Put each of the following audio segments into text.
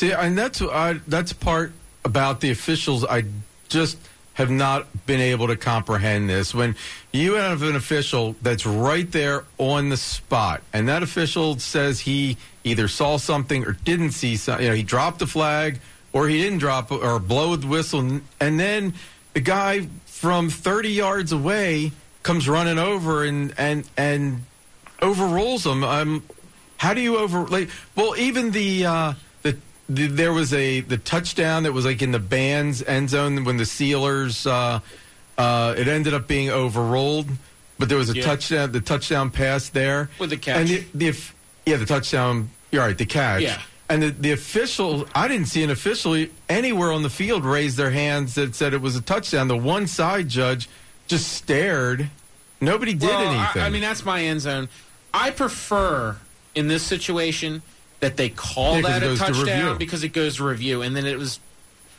See, and that's that's part about the officials. I just have not been able to comprehend this. When you have an official that's right there on the spot, and that official says he either saw something or didn't see something, you know, he dropped the flag or he didn't drop or blow the whistle, and then the guy from 30 yards away comes running over and and and overrules him. Um, how do you over like? Well, even the. Uh, the, there was a the touchdown that was like in the band's end zone when the Steelers uh, uh, it ended up being overruled, but there was a Yeah. touchdown the touchdown pass there With the catch. and the, the yeah the touchdown you're right the catch Yeah. and the, the official I didn't see an official anywhere on the field raise their hands that said it was a touchdown. The one side judge just stared. Nobody did Well, I- anything. I, mean, that's my end zone. I prefer in this situation that they call Yeah, that a goes to touchdown because it goes to review, and then it was.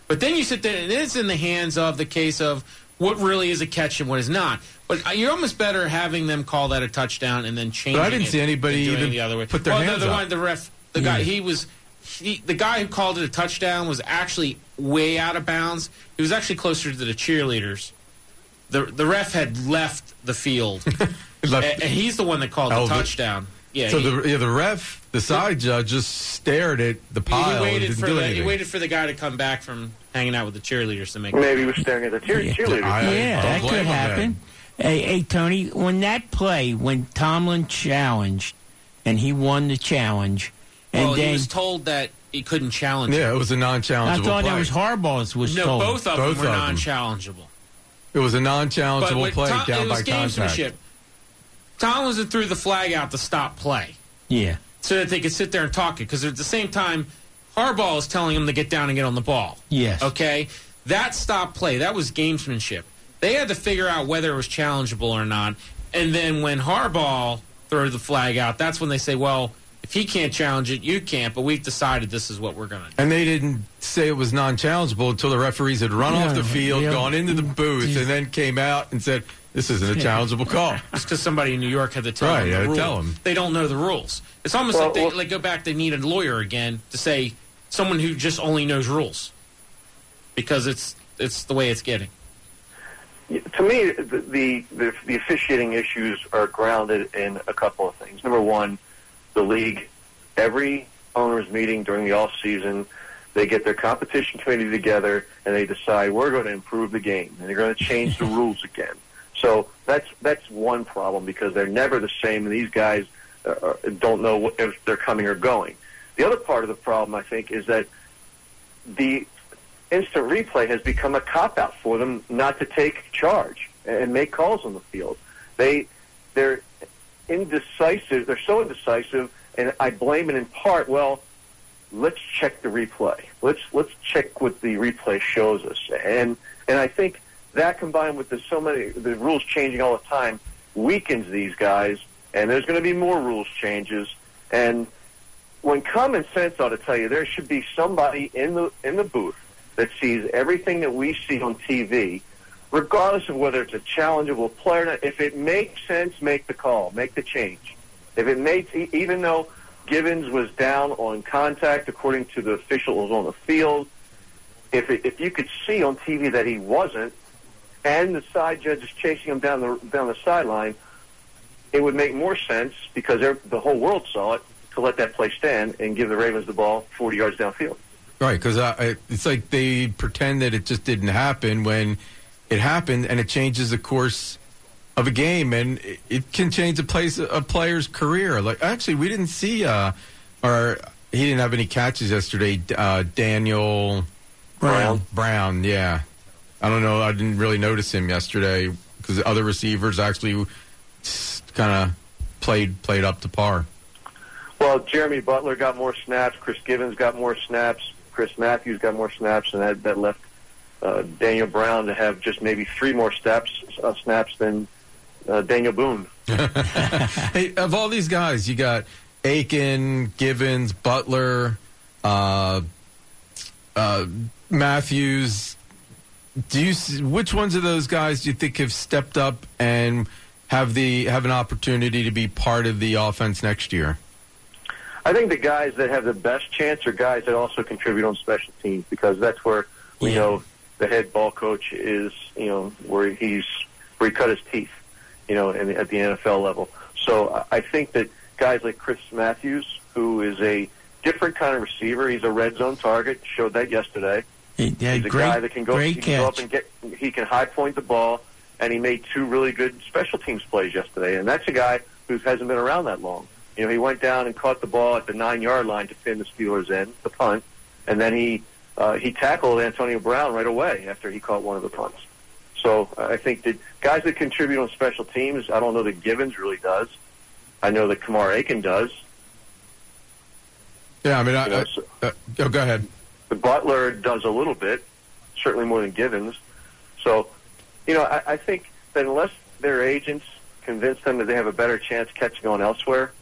But then you sit there, and it's in the hands of the case of what really is a catch and what is not. But you're almost better having them call that a touchdown and then change. But I didn't see anybody even the other way. put their well, hands the, the up. one, the ref, the guy, Yeah. he was. He, the guy who called it a touchdown was actually way out of bounds. He was actually closer to the cheerleaders. The the ref had left the field, Left- and, and he's the one that called the- touchdown. Yeah, so he, the yeah, the ref, the side judge, just stared at the he pile and waited didn't for do the, he waited for the guy to come back from hanging out with the cheerleaders to make. Maybe he was staring at the cheer- Yeah. cheerleaders. I- yeah, don't that could happen. then. Hey, hey, Tony, when that play, when Tomlin challenged and he won the challenge, and well, then he was told that he couldn't challenge. Yeah, it was a non-challengeable play. I thought play. that was Harbaugh's was No, told. both of Both them were of non-challengeable. It was a non-challengeable with play Tom, down it was by contact. Gamesmanship. Tomlinson threw the flag out to stop play Yeah, so that they could sit there and talk it. Because at the same time, Harbaugh is telling him to get down and get on the ball. yes. Okay, that stop play that was gamesmanship. They had to figure out whether it was challengeable or not, and then when Harbaugh threw the flag out, that's when they say, "Well, if he can't challenge it, you can't." But we've decided this is what we're going to do. And they didn't say it was non-challengeable until the referees had run Yeah, off the field, yeah. gone into the booth, and then came out and said, "This isn't a challengeable call." Just because somebody in New York had to tell Right, them you the had to rule. tell 'em. They don't know the rules. It's almost Well, like they well- like go back. They need a lawyer again to say someone who just only knows rules because it's it's the way it's getting. to me, the, the the the officiating issues are grounded in a couple of things. Number one, the league, every owners meeting during the off season, they get their competition committee together and they decide we're going to improve the game and they're going to change the rules again. So that's that's one problem because they're never the same, and these guys uh, uh, don't know if they're coming or going. The other part of the problem, I think, is that the instant replay has become a cop out for them not to take charge and make calls on the field. They they're indecisive. They're so indecisive, and I blame it in part. Well, let's check the replay. Let's let's check what the replay shows us, and and I think that combined with the so many the rules changing all the time weakens these guys, and there's going to be more rules changes and when common sense ought to tell you there should be somebody in the in the booth that sees everything that we see on TV, regardless of whether it's a challengeable player. or not. If it makes sense, make the call, make the change. If it makes, even though Givens was down on contact according to the officials on the field, if it, if you could see on TV that he wasn't, and the side judge is chasing him down the down the sideline, it would make more sense because the whole world saw it to let that play stand and give the Ravens the ball 40 yards downfield. Right, because it's like they pretend that it just didn't happen when it happened, and it changes the course of a game, and it, it can change a place a player's career. Like actually, we didn't see, uh, or he didn't have any catches yesterday. Uh, Daniel Brown. Brown, yeah. I don't know. I didn't really notice him yesterday because the other receivers actually kind of played played up to par. Well, Jeremy Butler got more snaps. Chris Givens got more snaps. Chris Matthews got more snaps, and that, that left uh, Daniel Brown to have just maybe three more steps uh, snaps than uh, Daniel Boone. hey, of all these guys, you got Aiken, Givens, Butler, uh, uh, Matthews. Do you which ones of those guys do you think have stepped up and have the have an opportunity to be part of the offense next year? I think the guys that have the best chance are guys that also contribute on special teams because that's where we Yeah. know the head ball coach is, you know, where he's where he cut his teeth, you know, in, at the NFL level. So I think that guys like Chris Matthews, who is a different kind of receiver, he's a red zone target, showed that yesterday. He- yeah, He's a great, guy that can go, great he can go up and get, he can high point the ball, and he made two really good special teams plays yesterday. And that's a guy who hasn't been around that long. You know, he went down and caught the ball at the nine yard line to pin the Steelers in the punt, and then he uh, he tackled Antonio Brown right away after he caught one of the punts. So uh, I think that guys that contribute on special teams, I don't know that Givens really does. I know that Kamar Aiken does. Yeah, I mean, I, You know, I, so- uh, oh, go ahead. The Butler does a little bit, certainly more than Givens. So, you know, I, I think that unless their agents convince them that they have a better chance catching on elsewhere,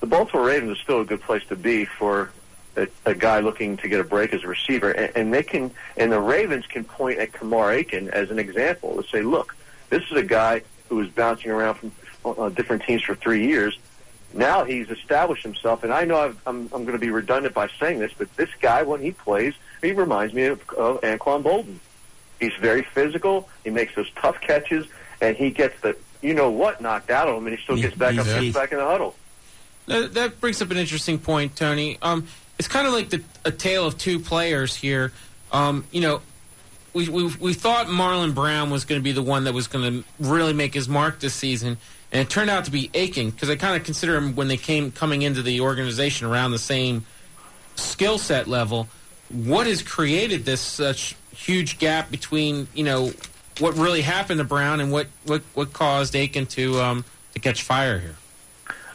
the Baltimore Ravens is still a good place to be for a, a guy looking to get a break as a receiver. And, and they can, and the Ravens can point at Kamar Aiken as an example to say, look, this is a guy who was bouncing around from uh, different teams for three years. Now he's established himself, and I know I've, I'm, I'm going to be redundant by saying this, but this guy, when he plays, he reminds me of, of Anquan Boldin. He's very physical. He makes those tough catches, and he gets the you know what knocked out of him, and he still gets back up, he's- gets back in the huddle. That, that brings up an interesting point, Tony. Um, it's kind of like the, a tale of two players here. Um, you know, we, we we thought Marlon Brown was going to be the one that was going to really make his mark this season, and it turned out to be Aiken because I kind of consider him when they came coming into the organization around the same skill set level. What has created this such huge gap between you know what really happened to Brown and what what, what caused Aiken to um, to catch fire here?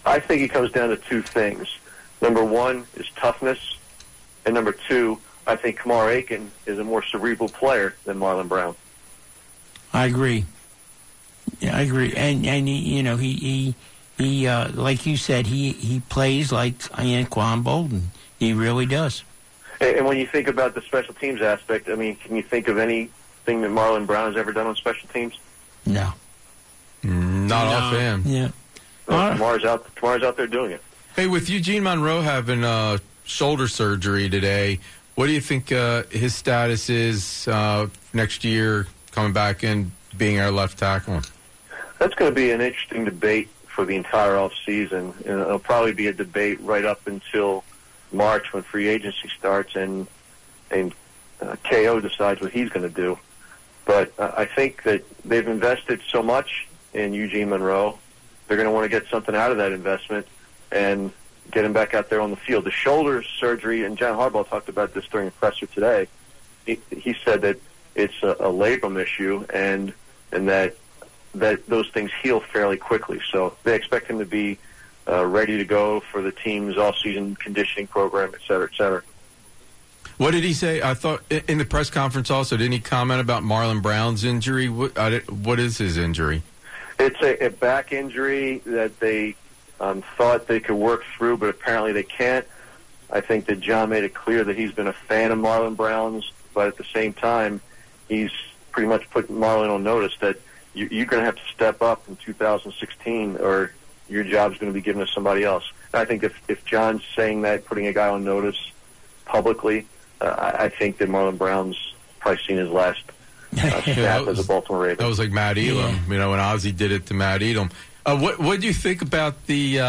I think it comes down to two things. Number one is toughness, and number two, I think Kamar Aiken is a more cerebral player than Marlon Brown. I agree. Yeah, I agree. And and he, you know, he he he uh, like you said, he he plays like Anquan Boldin. He really does. And, and when you think about the special teams aspect, I mean, can you think of anything that Marlon Brown has ever done on special teams? No. Not No. offhand. Yeah. All right. Kamar's out. Kamar's out there doing it. Hey, with Eugene Monroe having uh, shoulder surgery today, what do you think uh, his status is uh, next year coming back and being our left tackle? That's going to be an interesting debate for the entire off season, and it'll probably be a debate right up until March when free agency starts and and uh, KO decides what he's going to do. But uh, I think that they've invested so much in Eugene Monroe, they're going to want to get something out of that investment and get him back out there on the field. The shoulder surgery, and John Harbaugh talked about this during a presser today. He, he said that it's a, a labrum issue, and and that that those things heal fairly quickly. So they expect him to be uh, ready to go for the team's off-season conditioning program, et cetera, et cetera. What did he say? I thought in the press conference also, didn't he comment about Marlon Brown's injury? What, what is his injury? It's a, a back injury that they um, thought they could work through, but apparently they can't. I think that John made it clear that he's been a fan of Marlon Brown's, but at the same time, he's pretty much put Marlon on notice that you, you're going to have to step up in 2016, or your job's going to be given to somebody else. And I think if if John's saying that, putting a guy on notice publicly, uh, I, I think that Marlon Brown's probably seen his last uh, that snap as was- a Baltimore Raven. That was like Matt Elam, Yeah. you know, when Ozzie did it to Matt Elam. Uh, what what do you think about the? Uh,